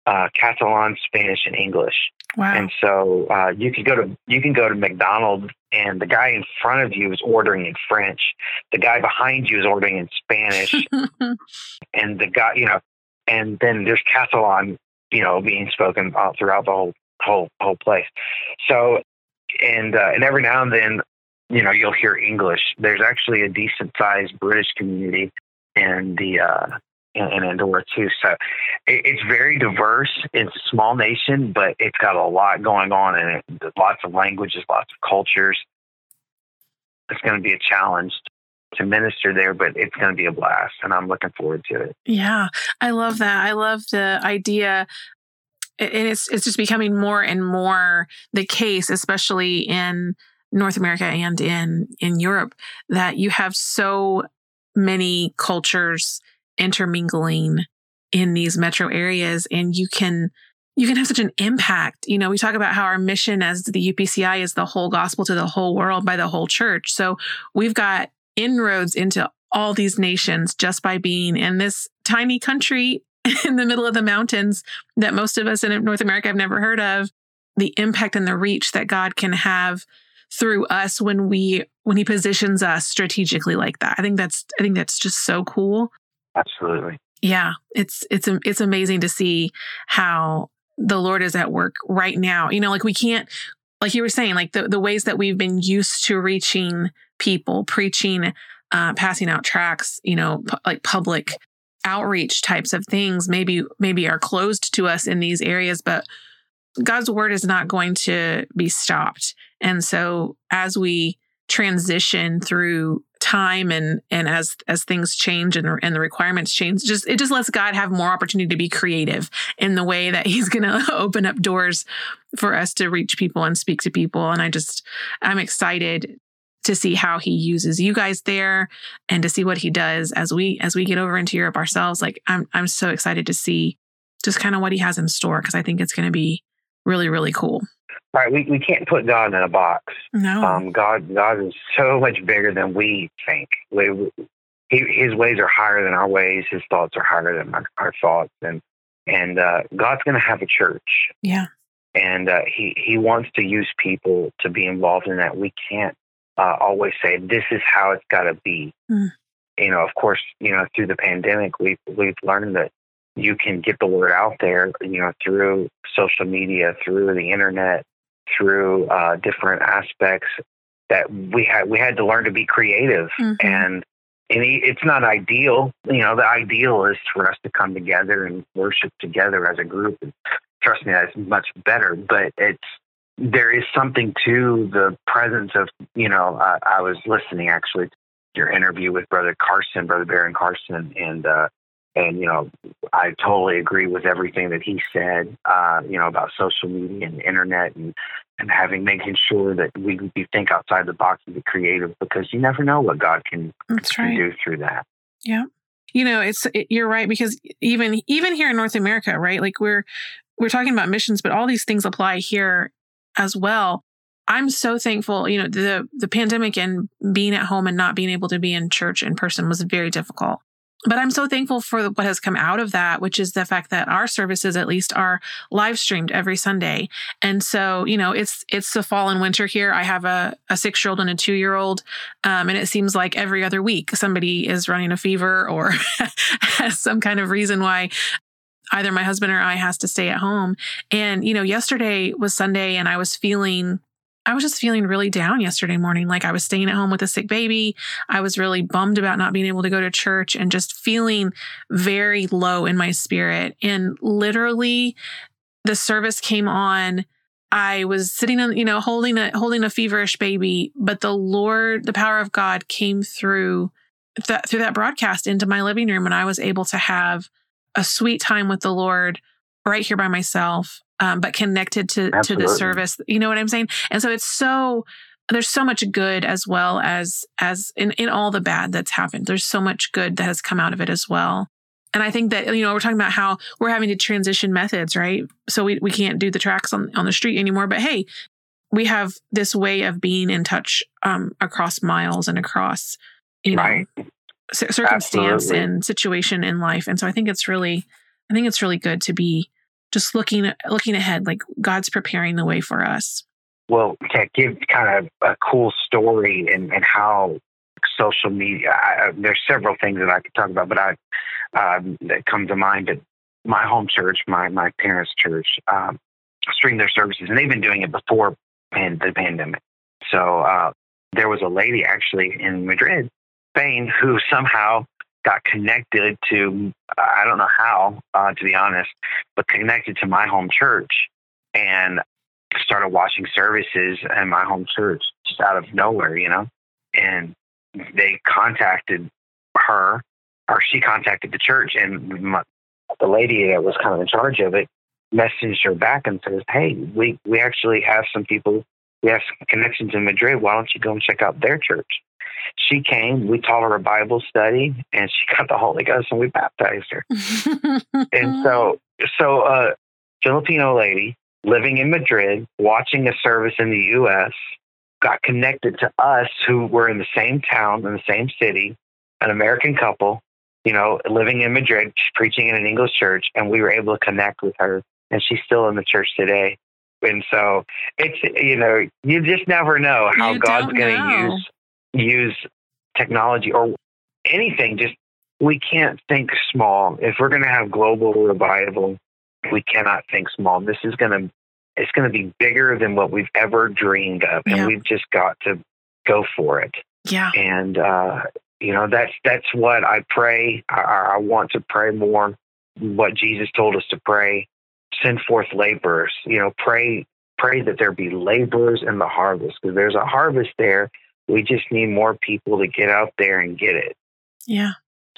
uh, Catalan, Spanish, and English. Wow. And so uh, you can go to you can go to McDonald's, and the guy in front of you is ordering in French. The guy behind you is ordering in Spanish, *laughs* and the guy, you know, and then there's Catalan, you know, being spoken throughout the whole whole whole place. So, and uh, and every now and then, you know, you'll hear English. There's actually a decent sized British community in the uh, in, in Andorra too. So it, it's very diverse. It's a small nation, but it's got a lot going on in it. Lots of languages, lots of cultures. It's going to be a challenge to minister there, but it's going to be a blast, and I'm looking forward to it. Yeah, I love that. I love the idea and it's it's just becoming more and more the case, especially in North America and in in Europe, that you have so many cultures intermingling in these metro areas and you can you can have such an impact. You know, we talk about how our mission as the UPCI is the whole gospel to the whole world by the whole church. So we've got inroads into all these nations just by being in this tiny country *laughs* in the middle of the mountains that most of us in North America have never heard of. The impact and the reach that God can have through us when we when he positions us strategically like that. I think that's I think that's just so cool. Absolutely. Yeah, it's it's it's amazing to see how the Lord is at work right now. You know, like we can't like you were saying like the the ways that we've been used to reaching people, preaching, uh passing out tracts, you know, like public outreach types of things maybe maybe are closed to us in these areas, but God's word is not going to be stopped. And so as we transition through time and and as as things change and, and the requirements change just it just lets god have more opportunity to be creative in the way that *laughs* he's going *laughs* to open up doors for us to reach people and speak to people. And i just i'm excited to see how he uses you guys there and to see what he does as we as we get over into europe ourselves. Like i'm i'm so excited to see just kind of what he has in store because i think it's going to be really really cool Right, we, we can't put God in a box. no Um, God God is so much bigger than we think. We, we- he, his ways are higher than our ways. His thoughts are higher than our, our thoughts, and and uh, God's going to have a church, yeah and uh, he he wants to use people to be involved in that. We can't uh, always say this is how it's got to be. Mm. You know, of course, you know through the pandemic, we've we've learned that you can get the word out there. You know, through social media, through the internet, through uh, different aspects that we had we had to learn to be creative. Mhm. and and it's not ideal. You know the ideal is for us to come together and worship together as a group. And trust me that's much better. But it's there is something to the presence of you know uh, i was listening actually to your interview with brother carson brother baron carson and uh and you know i totally agree with everything that he said uh you know about social media and the internet and and having making sure that we we think outside the box and be creative because you never know what God can, that's can right. do through that. Yeah. You know it's it, you're right because even even here in north america right like we're we're talking about missions but all these things apply here as well. I'm so thankful you know the the pandemic and being at home and not being able to be in church in person was very difficult but i'm so thankful for what has come out of that which is the fact that our services at least are live streamed every sunday and so you know it's it's the fall and winter here i have a, a six year old and a two year old um, and it seems like every other week somebody is running a fever or has *laughs* some kind of reason why either my husband or I has to stay at home. And, you know, yesterday was Sunday and I was feeling, I was just feeling really down yesterday morning. Like I was staying at home with a sick baby. I was really bummed about not being able to go to church and just feeling very low in my spirit. And literally, the service came on. I was sitting on, you know, holding a holding a feverish baby, but the Lord, the power of God came through that through that broadcast into my living room, and I was able to have a sweet time with the Lord right here by myself, um, but connected to to the service. You know what I'm saying? And so it's so there's so much good as well as as in in all the bad that's happened. There's so much good that has come out of it as well. And I think that, you know, we're talking about how we're having to transition methods, right? So we, we can't do the tracts on, on the street anymore. But hey, we have this way of being in touch um, across miles and across, you know, Right. cir- circumstance Absolutely. and situation in life. And so I think it's really, I think it's really good to be just looking looking ahead, like God's preparing the way for us. Well, to give kind of a cool story and, and how social media, I, there's several things that I could talk about, but I um, that come to mind. But my home church, my my parents' church, um, stream their services, and they've been doing it before the pandemic. So uh, there was a lady actually in Madrid, Spain, who somehow got connected to I don't know how, uh, to be honest, but connected to my home church and started watching services in my home church just out of nowhere, you know. And they contacted her, or she contacted the church, and my, the lady that was kind of in charge of it messaged her back and says, "Hey, we we actually have some people, we have some connections in Madrid. Why don't you go and check out their church?" She came, we taught her a Bible study, and she *laughs* got the Holy Ghost, and we baptized her. and so, so a uh, Filipino lady living in Madrid, watching a service in the U.S., got connected to us who were in the same town in the same city, an American couple, you know, living in Madrid, preaching in an English church, and we were able to connect with her, and she's still in the church today. And so it's you know you just never know how you God's going to use use technology or anything. Just we can't think small. If we're going to have global revival, we cannot think small. This is going to it's going to be bigger than what we've ever dreamed of, and yeah. we've just got to go for it. Yeah. And uh, you know that's that's what I pray. I, I want to pray more. What Jesus told us to pray: send forth laborers. You know, pray pray that there be laborers in the harvest because there's a harvest there. We just need more people to get out there and get it. Yeah.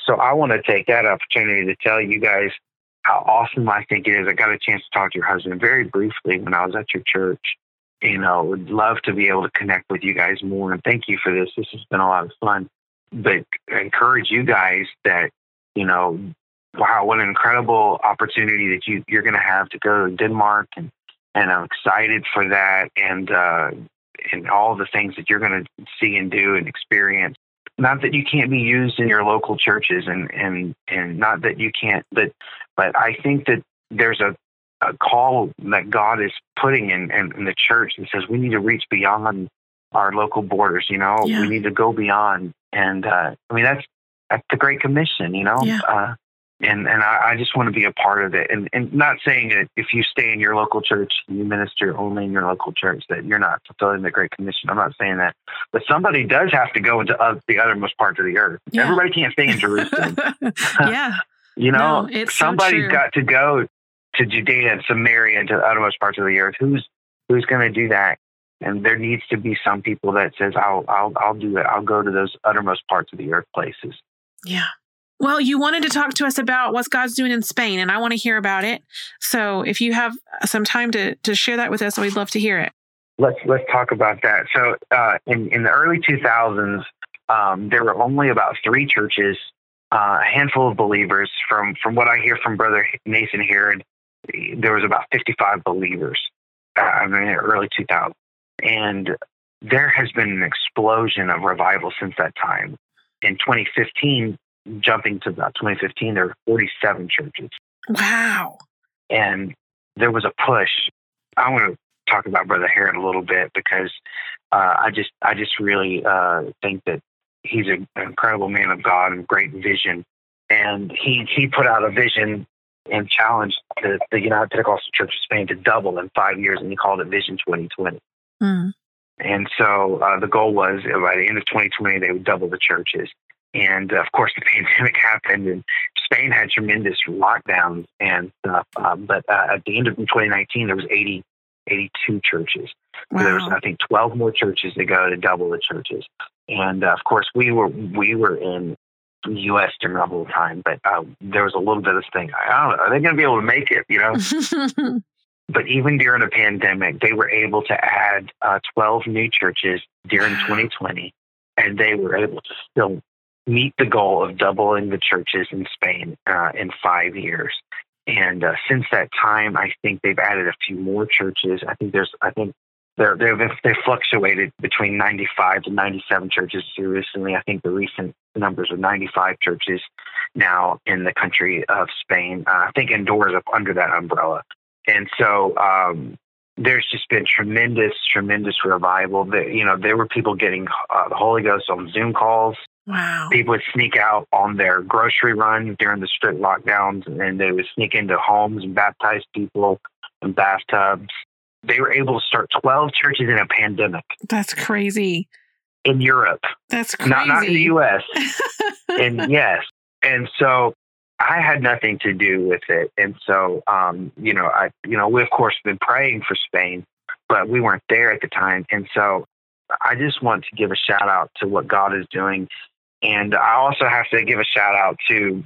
So I want to take that opportunity to tell you guys how awesome I think it is. I got a chance to talk to your husband very briefly when I was at your church. You know, would love to be able to connect with you guys more. And thank you for this. This has been a lot of fun. But I encourage you guys that, you know, wow, what an incredible opportunity that you, you're going to have to go to Denmark. And, and I'm excited for that. And, uh, and all the things that you're going to see and do and experience not that you can't be used in your local churches and and and not that you can't but but i think that there's a, a call that god is putting in, in, in the church that says we need to reach beyond our local borders you know yeah. we need to go beyond and uh i mean that's that's the great commission you know yeah. uh and and I, I, just want to be a part of it. And and not saying that if you stay in your local church, you minister only in your local church, that you're not fulfilling the Great Commission. I'm not saying that, but somebody does have to go into uh, the othermost parts of the earth. Yeah. Everybody can't stay in Jerusalem. *laughs* *laughs* yeah, you know, no, somebody's so got to go to Judea and Samaria and to the uttermost parts of the earth. Who's who's going to do that? And there needs to be some people that says, "I'll I'll I'll do it. I'll go to those uttermost parts of the earth places." Yeah. Well, you wanted to talk to us about what God's doing in Spain, and I want to hear about it. So, if you have some time to to share that with us, we'd love to hear it. Let's let's talk about that. So, uh, in in the early 2000s, um, there were only about three churches, uh, a handful of believers. From from what I hear from Brother Nathan Herod, there was about 55 believers uh, in the early 2000s, and there has been an explosion of revival since that time. In 2015, jumping to about 2015, there were 47 churches. Wow. And there was a push. I want to talk about Brother Herod a little bit because uh, I just I just really uh, think that he's an incredible man of God and great vision. And he he put out a vision and challenged the, the United Pentecostal Church of Spain to double in five years, and he called it Vision 2020. Mm. And so uh, the goal was by the end of 2020 they would double the churches. And uh, of course, *laughs* the pandemic happened, and Spain had tremendous lockdowns and stuff. Um, but uh, at the end of 2019, there was 80, 82 churches. Wow. So there was, I think, 12 more churches to go to double the churches. And uh, of course, we were we were in the U.S. during the whole time, but uh, there was a little bit of this thing. I don't know. Are they going to be able to make it? You know. *laughs* but even during the pandemic, they were able to add uh, 12 new churches during 2020, and they were able to still meet the goal of doubling the churches in Spain uh, in five years. And uh, since that time, I think they've added a few more churches. I think there's, I think they're, they've, they've fluctuated between 95 to 97 churches recently. I think the recent numbers are 95 churches now in the country of Spain. Uh, I think Andorra is up under that umbrella. And so um, there's just been tremendous, tremendous revival. That you know, there were people getting uh, the Holy Ghost on Zoom calls. Wow. People would sneak out on their grocery run during the strict lockdowns, and they would sneak into homes and baptize people in bathtubs. They were able to start 12 churches in a pandemic. That's crazy. In Europe. That's crazy. Not, not in the U.S. *laughs* and yes. And so I had nothing to do with it. And so, um, you know, I, you know, we of course been praying for Spain, but we weren't there at the time. And so I just want to give a shout out to what God is doing. And I also have to give a shout out to,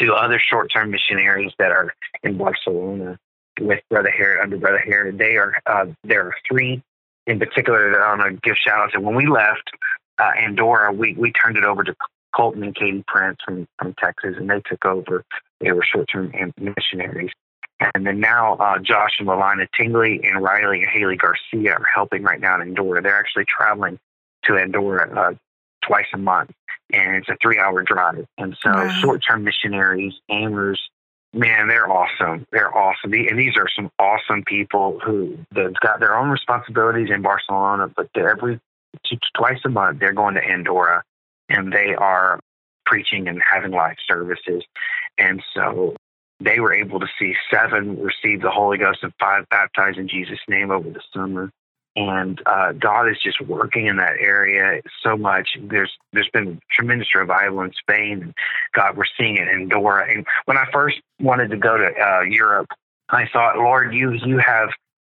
to other short-term missionaries that are in Barcelona with Brother Herod, under Brother Herod. They are, uh, there are three in particular that I want to give shout out to. When we left uh, Andorra, we, we turned it over to Colton and Katie Prince from, from Texas, and they took over. They were short term missionaries. And then now uh, Josh and Lalina Tingley and Riley and Haley Garcia are helping right now in Andorra. They're actually traveling to Andorra uh, twice a month, and it's a three hour drive. And so wow. short term missionaries, aimers, man, they're awesome. They're awesome. And these are some awesome people who they've got their own responsibilities in Barcelona, but every twice a month they're going to Andorra and they are preaching and having live services. And so they were able to see seven receive the Holy Ghost and five baptized in Jesus' name over the summer. And uh, God is just working in that area so much. There's there's been tremendous revival in Spain. and God, we're seeing it in Andorra. And when I first wanted to go to uh, Europe, I thought, Lord, you you have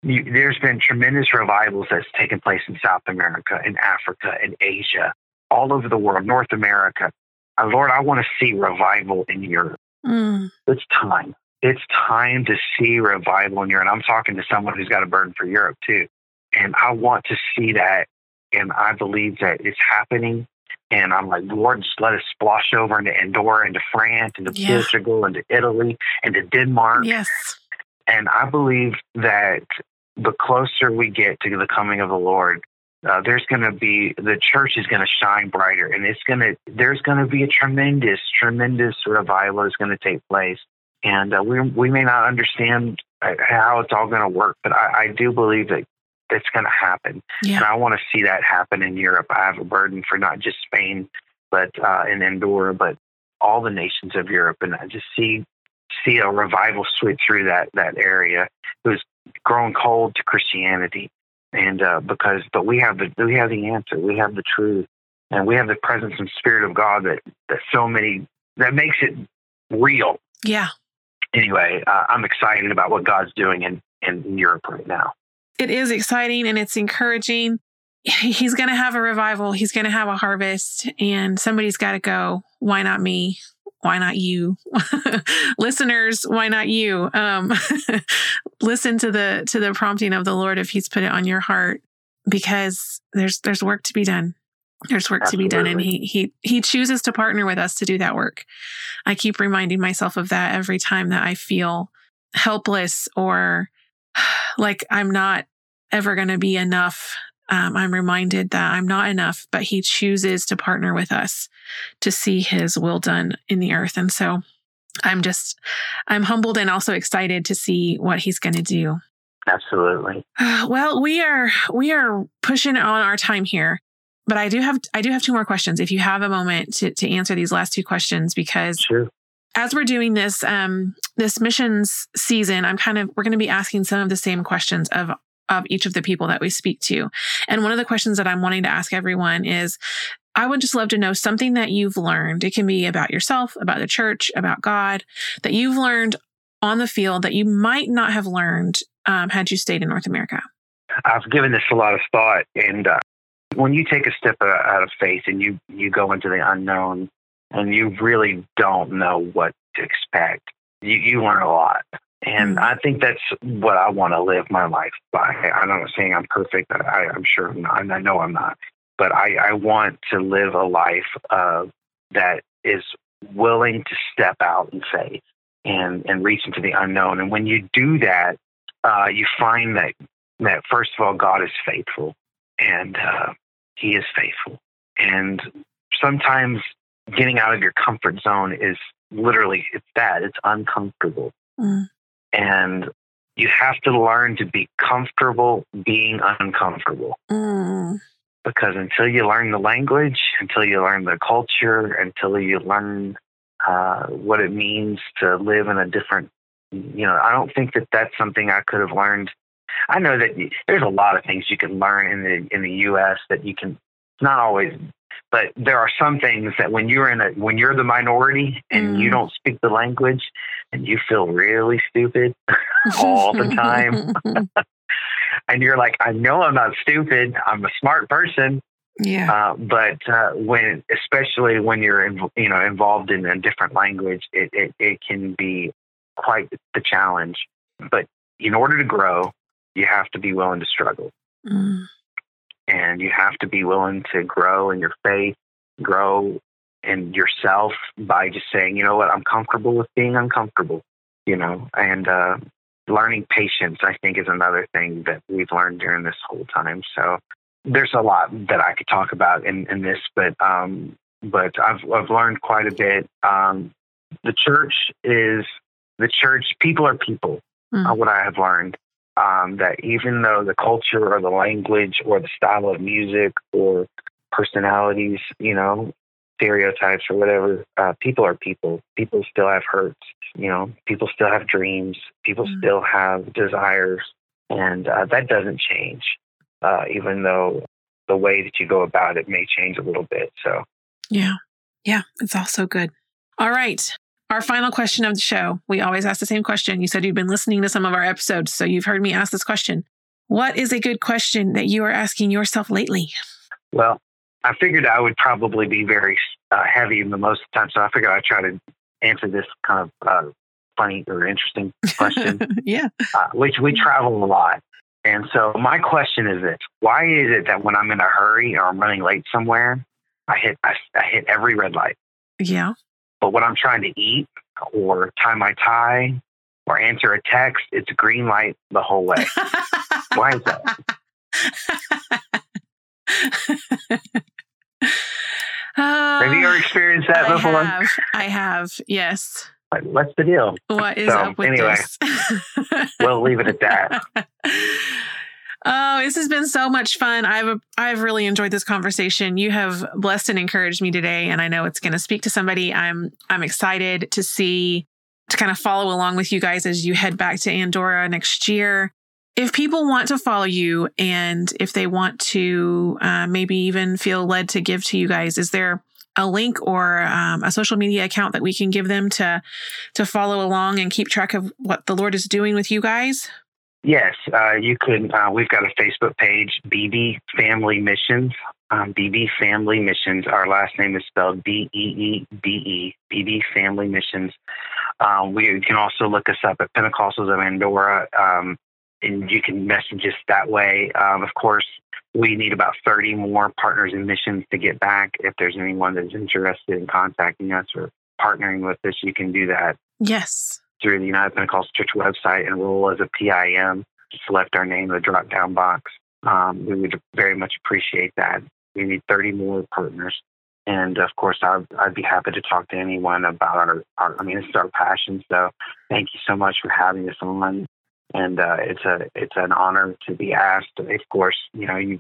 you, there's been tremendous revivals that's taken place in South America, in Africa, in Asia, all over the world, North America. Uh, Lord, I want to see revival in Europe. Mm. It's time. It's time to see revival in Europe. And I'm talking to someone who's got a burden for Europe too. And I want to see that. And I believe that it's happening. And I'm like, Lord, just let us splosh over into Andorra, into France, into yeah. Portugal, into Italy, into Denmark. Yes. And I believe that the closer we get to the coming of the Lord, uh, there's going to be the church is going to shine brighter, and it's going to there's going to be a tremendous, tremendous revival is going to take place. And uh, we we may not understand uh, how it's all going to work, but I, I do believe that it's going to happen. Yeah. And I want to see that happen in Europe. I have a burden for not just Spain, but uh, in Andorra, but all the nations of Europe, and I just see see a revival sweep through that that area. It was grown cold to Christianity, and uh, because but we have the we have the answer we have the truth and we have the presence and spirit of god that that so many that makes it real yeah anyway uh, i'm excited about what god's doing in in europe right now it is exciting and it's encouraging. He's going to have a revival. He's going to have a harvest and somebody's got to go. Why not me? Why not you? *laughs* Listeners why not you? Um, *laughs* listen to the to the prompting of the lord if he's put it on your heart because there's there's work to be done. There's work Absolutely. to be done and he he he chooses to partner with us to do that work. I keep reminding myself of that every time that i feel helpless or *sighs* like i'm not ever going to be enough um, I'm reminded that I'm not enough, but He chooses to partner with us to see His will done in the earth. And so I'm just, I'm humbled and also excited to see what He's going to do. Absolutely. *sighs* Well, we are we are pushing on our time here, but I do have I do have two more questions. If you have a moment to to answer these last two questions, because sure as we're doing this um, this missions season, I'm kind of we're going to be asking some of the same questions of of each of the people that we speak to. And one of the questions that I'm wanting to ask everyone is I would just love to know something that you've learned. It can be about yourself, about the church, about God, that you've learned on the field that you might not have learned um, had you stayed in North America. I've given this a lot of thought, and uh, when you take a step out of faith and you you go into the unknown, and you really don't know what to expect, you, you learn a lot. And mm. I think that's what I want to live my life by. I'm not saying I'm perfect. I, am sure I'm not. I know I'm not. But I, I want to live a life uh, that is willing to step out in faith and, and reach into the unknown. And when you do that, uh, you find that, that, first of all, God is faithful and uh, He is faithful. And sometimes getting out of your comfort zone is literally, it's bad, it's uncomfortable. Mm. And you have to learn to be comfortable being uncomfortable. Mm. Because until you learn the language, until you learn the culture, until you learn uh, what it means to live in a different, you know, I don't think that that's something I could have learned. I know that there's a lot of things you can learn in the in the U.S. that you can. Not always but there are some things that when you're in a when you're the minority and mm. you don't speak the language and you feel really stupid *laughs* all the time. *laughs* *laughs* And you're like i know i'm not stupid. I'm a smart person. Yeah. Uh, but uh, when especially when you're in, you know involved in a different language it, it, it can be quite the challenge. But in order to grow you have to be willing to struggle. Mm and you have to be willing to grow in your faith, grow in yourself by just saying, you know what, I'm comfortable with being uncomfortable, you know, and uh, learning patience, I think, is another thing that we've learned during this whole time. So there's a lot that I could talk about in, in this, but um, but I've I've learned quite a bit. Um, the church is the church. People are people. Mm. Uh, what I have learned, um, that even though the culture or the language or the style of music or personalities, you know, stereotypes or whatever, uh, people are people. People still have hurts, you know, people still have dreams, people mm-hmm. still have desires, and uh, that doesn't change, uh, even though the way that you go about it may change a little bit. So, yeah, yeah, it's all so good. All right. Our final question of the show. We always ask the same question. You said you've been listening to some of our episodes, so you've heard me ask this question. What is a good question that you are asking yourself lately? Well, I figured I would probably be very uh, heavy the most of the time, so I figured I'd try to answer this kind of uh, funny or interesting question. *laughs* yeah. Uh, which we travel a lot. And so my question is this why is it that when I'm in a hurry or I'm running late somewhere, I hit I, I hit every red light? Yeah. But when I'm trying to eat or tie my tie or answer a text, it's green light the whole way. *laughs* Why is that? Uh, have you ever experienced that I before? Have. I have, yes. What's the deal? What is so, up with anyway, this? *laughs* we'll leave it at that. *laughs* Oh, this has been so much fun. I've I've really enjoyed this conversation. You have blessed and encouraged me today, and I know it's going to speak to somebody. I'm I'm excited to see to kind of follow along with you guys as you head back to Andorra next year. If people want to follow you and if they want to uh, maybe even feel led to give to you guys, is there a link or um, a social media account that we can give them to to follow along and keep track of what the Lord is doing with you guys? Yes, uh, you could. Uh, we've got a Facebook page, Beebe Family Missions. Um, Beebe Family Missions. Our last name is spelled B E E B E. Beebe Family Missions. Um, we you can also look us up at Pentecostals of Andorra, um, and you can message us that way. Um, of course, we need about 30 more partners in missions to get back. If there's anyone that's interested in contacting us or partnering with us, you can do that. Yes through the United Pentecostal Church website, and enroll as a PIM. Select our name in the drop down box. Um, we would very much appreciate that. We need 30 more partners. And of course, I'd, I'd be happy to talk to anyone about our, our, I mean, this is our passion. So thank you so much for having us on. And uh, it's a it's an honor to be asked. Of course, you know you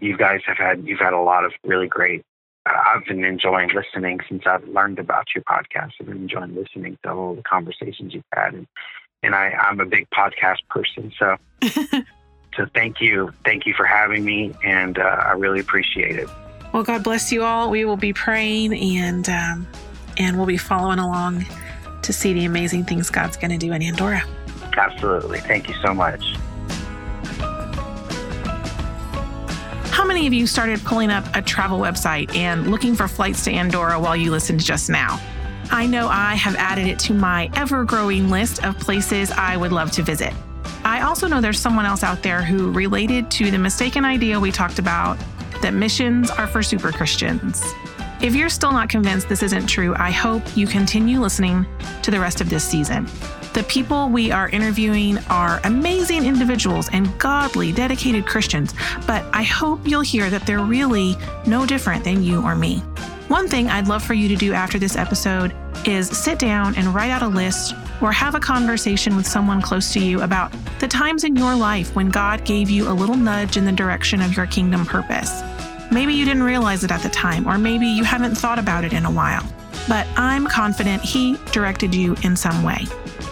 you guys have had you've had a lot of really great I've been enjoying listening since I've learned about your podcast. I've been enjoying listening to all the conversations you've had, and and I, I'm a big podcast person. So, *laughs* so thank you, thank you for having me, and uh, I really appreciate it. Well, God bless you all. We will be praying and um, and we'll be following along to see the amazing things God's going to do in Andorra. Absolutely. Thank you so much. How many of you started pulling up a travel website and looking for flights to Andorra while you listened just now? I know I have added it to my ever growing list of places I would love to visit. I also know there's someone else out there who related to the mistaken idea we talked about that missions are for super Christians. If you're still not convinced this isn't true, I hope you continue listening to the rest of this season. The people we are interviewing are amazing individuals and godly, dedicated Christians, but I hope you'll hear that they're really no different than you or me. One thing I'd love for you to do after this episode is sit down and write out a list or have a conversation with someone close to you about the times in your life when God gave you a little nudge in the direction of your kingdom purpose. Maybe you didn't realize it at the time, or maybe you haven't thought about it in a while, but I'm confident He directed you in some way.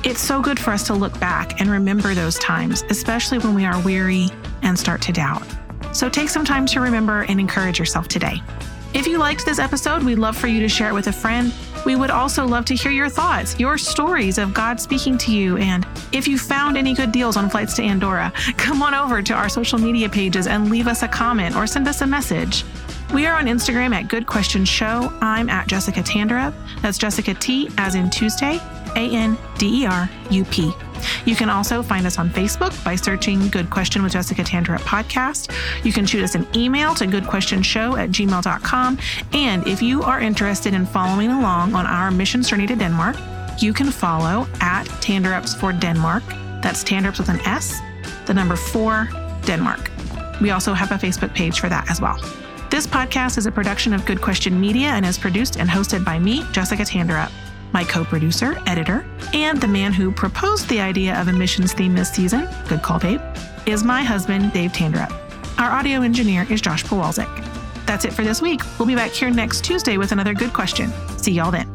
It's so good for us to look back and remember those times, especially when we are weary and start to doubt. So take some time to remember and encourage yourself today. If you liked this episode, we'd love for you to share it with a friend. We would also love to hear your thoughts, your stories of God speaking to you. And if you found any good deals on flights to Andorra, *laughs* come on over to our social media pages and leave us a comment or send us a message. We are on Instagram at Good Question Show. I'm at Jessica Tanderup. That's Jessica T as in Tuesday, A N D E R U P. You can also find us on Facebook by searching Good Question with Jessica Tanderup podcast. You can shoot us an email to goodquestionshow at gmail.com. And if you are interested in following along on our mission journey to Denmark, you can follow at Tanderups for Denmark. That's Tanderups with an S, the number four, Denmark. We also have a Facebook page for that as well. This podcast is a production of Good Question Media and is produced and hosted by me, Jessica Tanderup my co producer, editor, and the man who proposed the idea of a missions theme this season, good call, babe, is my husband, Dave Tanderup. Our audio engineer is Josh Powalczyk. That's it for this week. We'll be back here next Tuesday with another good question. See y'all then.